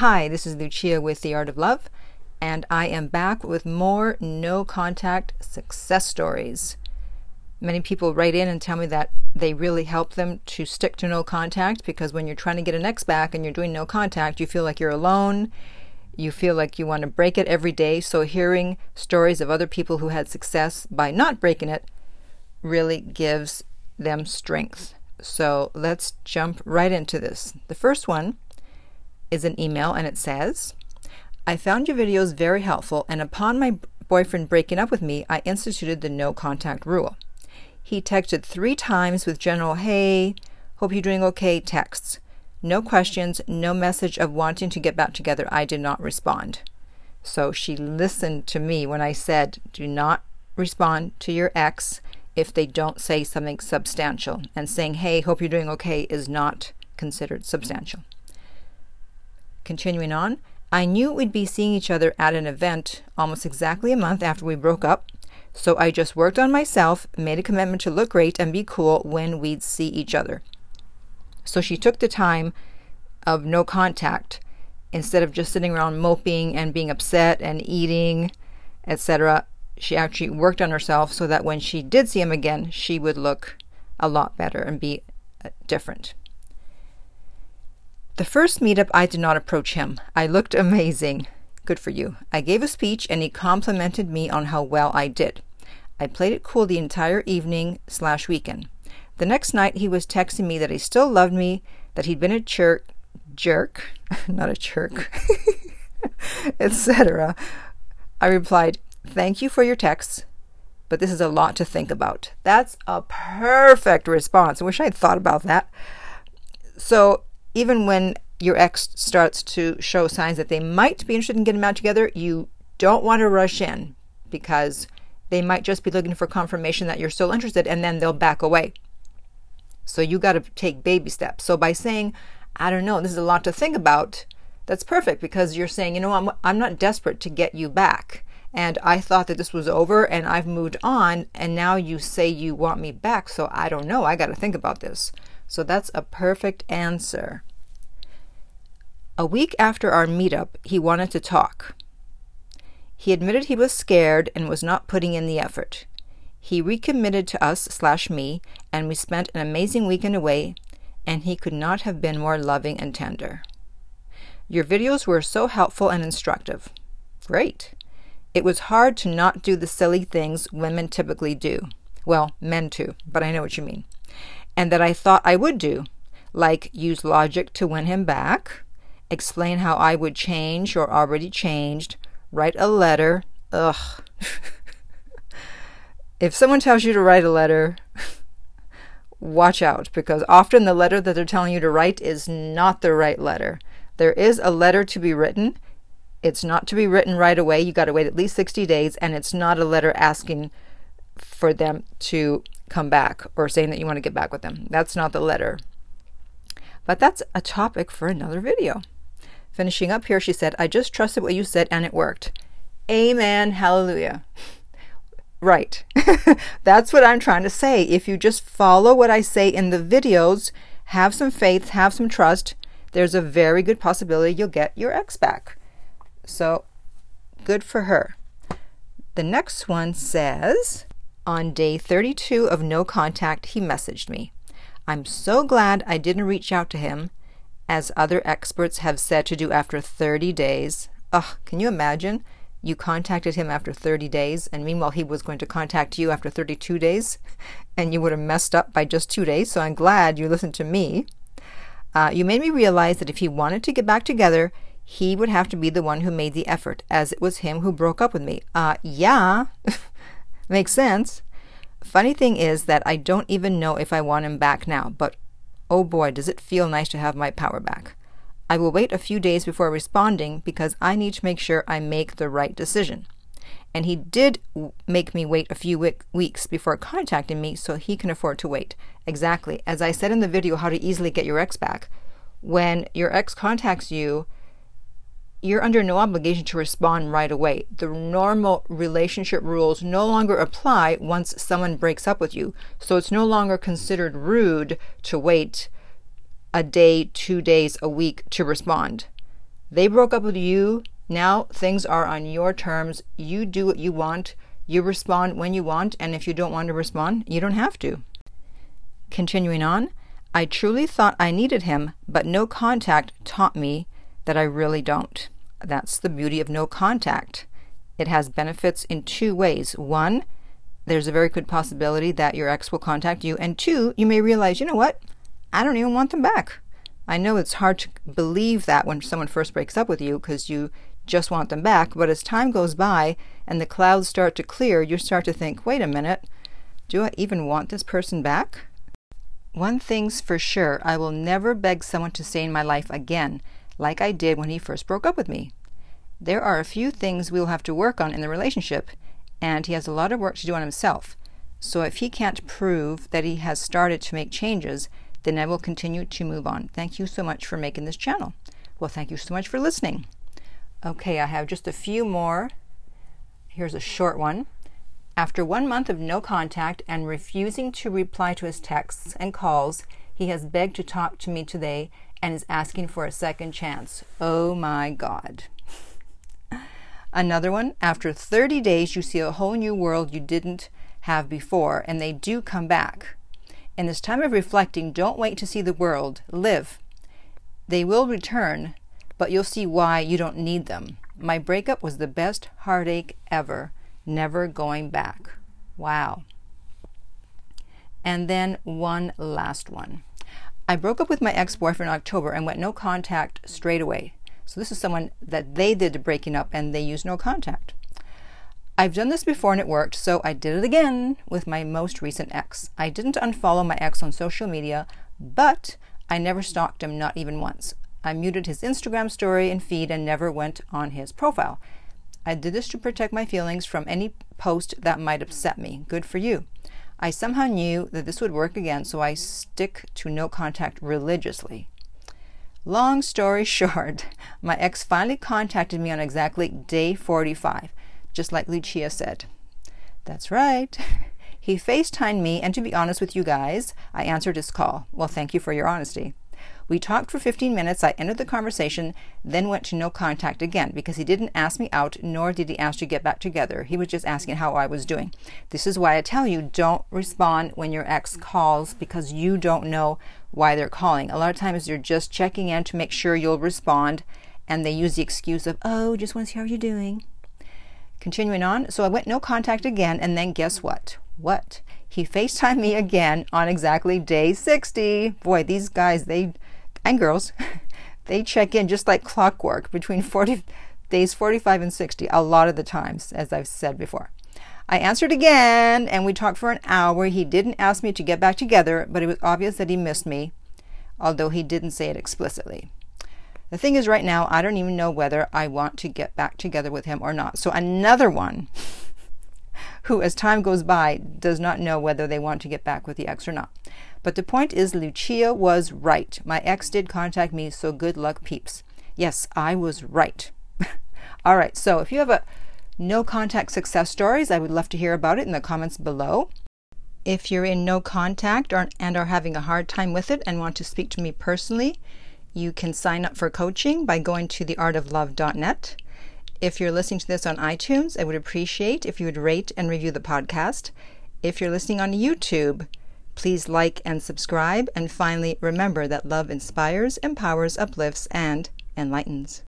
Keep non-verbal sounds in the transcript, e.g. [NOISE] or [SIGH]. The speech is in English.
Hi, this is Lucia with The Art of Love, and I am back with more no contact success stories. Many people write in and tell me that they really help them to stick to no contact because when you're trying to get an ex back and you're doing no contact, you feel like you're alone. You feel like you want to break it every day. So, hearing stories of other people who had success by not breaking it really gives them strength. So, let's jump right into this. The first one is an email and it says, I found your videos very helpful, and upon my boyfriend breaking up with me, I instituted the no contact rule. He texted three times with general, hey, hope you're doing okay texts. No questions, no message of wanting to get back together. I did not respond. So she listened to me when I said, do not respond to your ex if they don't say something substantial. And saying, hey, hope you're doing okay is not considered substantial. Continuing on, I knew we'd be seeing each other at an event almost exactly a month after we broke up, so I just worked on myself, made a commitment to look great and be cool when we'd see each other. So she took the time of no contact instead of just sitting around moping and being upset and eating, etc. She actually worked on herself so that when she did see him again, she would look a lot better and be uh, different. The first meetup, I did not approach him. I looked amazing. Good for you. I gave a speech and he complimented me on how well I did. I played it cool the entire evening slash weekend. The next night, he was texting me that he still loved me, that he'd been a jerk, jerk, [LAUGHS] not a jerk, [LAUGHS] etc. I replied, Thank you for your texts, but this is a lot to think about. That's a perfect response. I wish I'd thought about that. So even when your ex starts to show signs that they might be interested in getting back together, you don't want to rush in because they might just be looking for confirmation that you're still interested and then they'll back away. So you got to take baby steps. So by saying, I don't know, this is a lot to think about, that's perfect because you're saying, you know, I'm, I'm not desperate to get you back. And I thought that this was over and I've moved on. And now you say you want me back. So I don't know. I got to think about this. So that's a perfect answer. A week after our meetup, he wanted to talk. He admitted he was scared and was not putting in the effort. He recommitted to us slash me, and we spent an amazing weekend away, and he could not have been more loving and tender. Your videos were so helpful and instructive. Great. It was hard to not do the silly things women typically do. Well, men too, but I know what you mean. And that I thought I would do, like use logic to win him back, explain how I would change or already changed, write a letter. Ugh. [LAUGHS] if someone tells you to write a letter, [LAUGHS] watch out because often the letter that they're telling you to write is not the right letter. There is a letter to be written. It's not to be written right away. You got to wait at least 60 days, and it's not a letter asking for them to come back or saying that you want to get back with them. That's not the letter. But that's a topic for another video. Finishing up here, she said, I just trusted what you said and it worked. Amen. Hallelujah. Right. [LAUGHS] That's what I'm trying to say. If you just follow what I say in the videos, have some faith, have some trust, there's a very good possibility you'll get your ex back. So, good for her. The next one says, on day 32 of no contact, he messaged me. I'm so glad I didn't reach out to him as other experts have said to do after 30 days. Ugh, can you imagine? You contacted him after 30 days, and meanwhile, he was going to contact you after 32 days, [LAUGHS] and you would have messed up by just two days. So I'm glad you listened to me. Uh, you made me realize that if he wanted to get back together, he would have to be the one who made the effort, as it was him who broke up with me. Uh, yeah, [LAUGHS] makes sense. Funny thing is that I don't even know if I want him back now, but Oh boy, does it feel nice to have my power back. I will wait a few days before responding because I need to make sure I make the right decision. And he did make me wait a few weeks before contacting me so he can afford to wait. Exactly. As I said in the video, how to easily get your ex back. When your ex contacts you, you're under no obligation to respond right away. The normal relationship rules no longer apply once someone breaks up with you. So it's no longer considered rude to wait a day, two days, a week to respond. They broke up with you. Now things are on your terms. You do what you want. You respond when you want. And if you don't want to respond, you don't have to. Continuing on, I truly thought I needed him, but no contact taught me that I really don't. That's the beauty of no contact. It has benefits in two ways. One, there's a very good possibility that your ex will contact you. And two, you may realize, you know what? I don't even want them back. I know it's hard to believe that when someone first breaks up with you because you just want them back, but as time goes by and the clouds start to clear, you start to think, wait a minute, do I even want this person back? One thing's for sure I will never beg someone to stay in my life again, like I did when he first broke up with me. There are a few things we'll have to work on in the relationship, and he has a lot of work to do on himself. So if he can't prove that he has started to make changes, then I will continue to move on. Thank you so much for making this channel. Well, thank you so much for listening. Okay, I have just a few more. Here's a short one. After one month of no contact and refusing to reply to his texts and calls, he has begged to talk to me today and is asking for a second chance. Oh my God. Another one, after 30 days, you see a whole new world you didn't have before, and they do come back. In this time of reflecting, don't wait to see the world, live. They will return, but you'll see why you don't need them. My breakup was the best heartache ever never going back. Wow. And then one last one. I broke up with my ex boyfriend in October and went no contact straight away. So this is someone that they did the breaking up and they used no contact. I've done this before and it worked, so I did it again with my most recent ex. I didn't unfollow my ex on social media, but I never stalked him, not even once. I muted his Instagram story and feed and never went on his profile. I did this to protect my feelings from any post that might upset me. Good for you. I somehow knew that this would work again, so I stick to no contact religiously. Long story [LAUGHS] short, my ex finally contacted me on exactly day 45, just like Lucia said. That's right. [LAUGHS] He FaceTimed me, and to be honest with you guys, I answered his call. Well, thank you for your honesty. We talked for 15 minutes. I ended the conversation, then went to no contact again because he didn't ask me out, nor did he ask to get back together. He was just asking how I was doing. This is why I tell you don't respond when your ex calls because you don't know why they're calling. A lot of times you're just checking in to make sure you'll respond, and they use the excuse of, oh, just want to see how you're doing. Continuing on, so I went no contact again, and then guess what? What? He FaceTimed me again on exactly day 60. Boy, these guys, they and girls, [LAUGHS] they check in just like clockwork between 40 days 45 and 60 a lot of the times, as I've said before. I answered again and we talked for an hour. He didn't ask me to get back together, but it was obvious that he missed me, although he didn't say it explicitly. The thing is, right now, I don't even know whether I want to get back together with him or not. So, another one who, as time goes by, does not know whether they want to get back with the ex or not. But the point is, Lucia was right. My ex did contact me, so good luck, peeps. Yes, I was right. [LAUGHS] All right, so if you have a no contact success stories, I would love to hear about it in the comments below. If you're in no contact or, and are having a hard time with it and want to speak to me personally, you can sign up for coaching by going to theartoflove.net. If you're listening to this on iTunes, I would appreciate if you would rate and review the podcast. If you're listening on YouTube, Please like and subscribe. And finally, remember that love inspires, empowers, uplifts, and enlightens.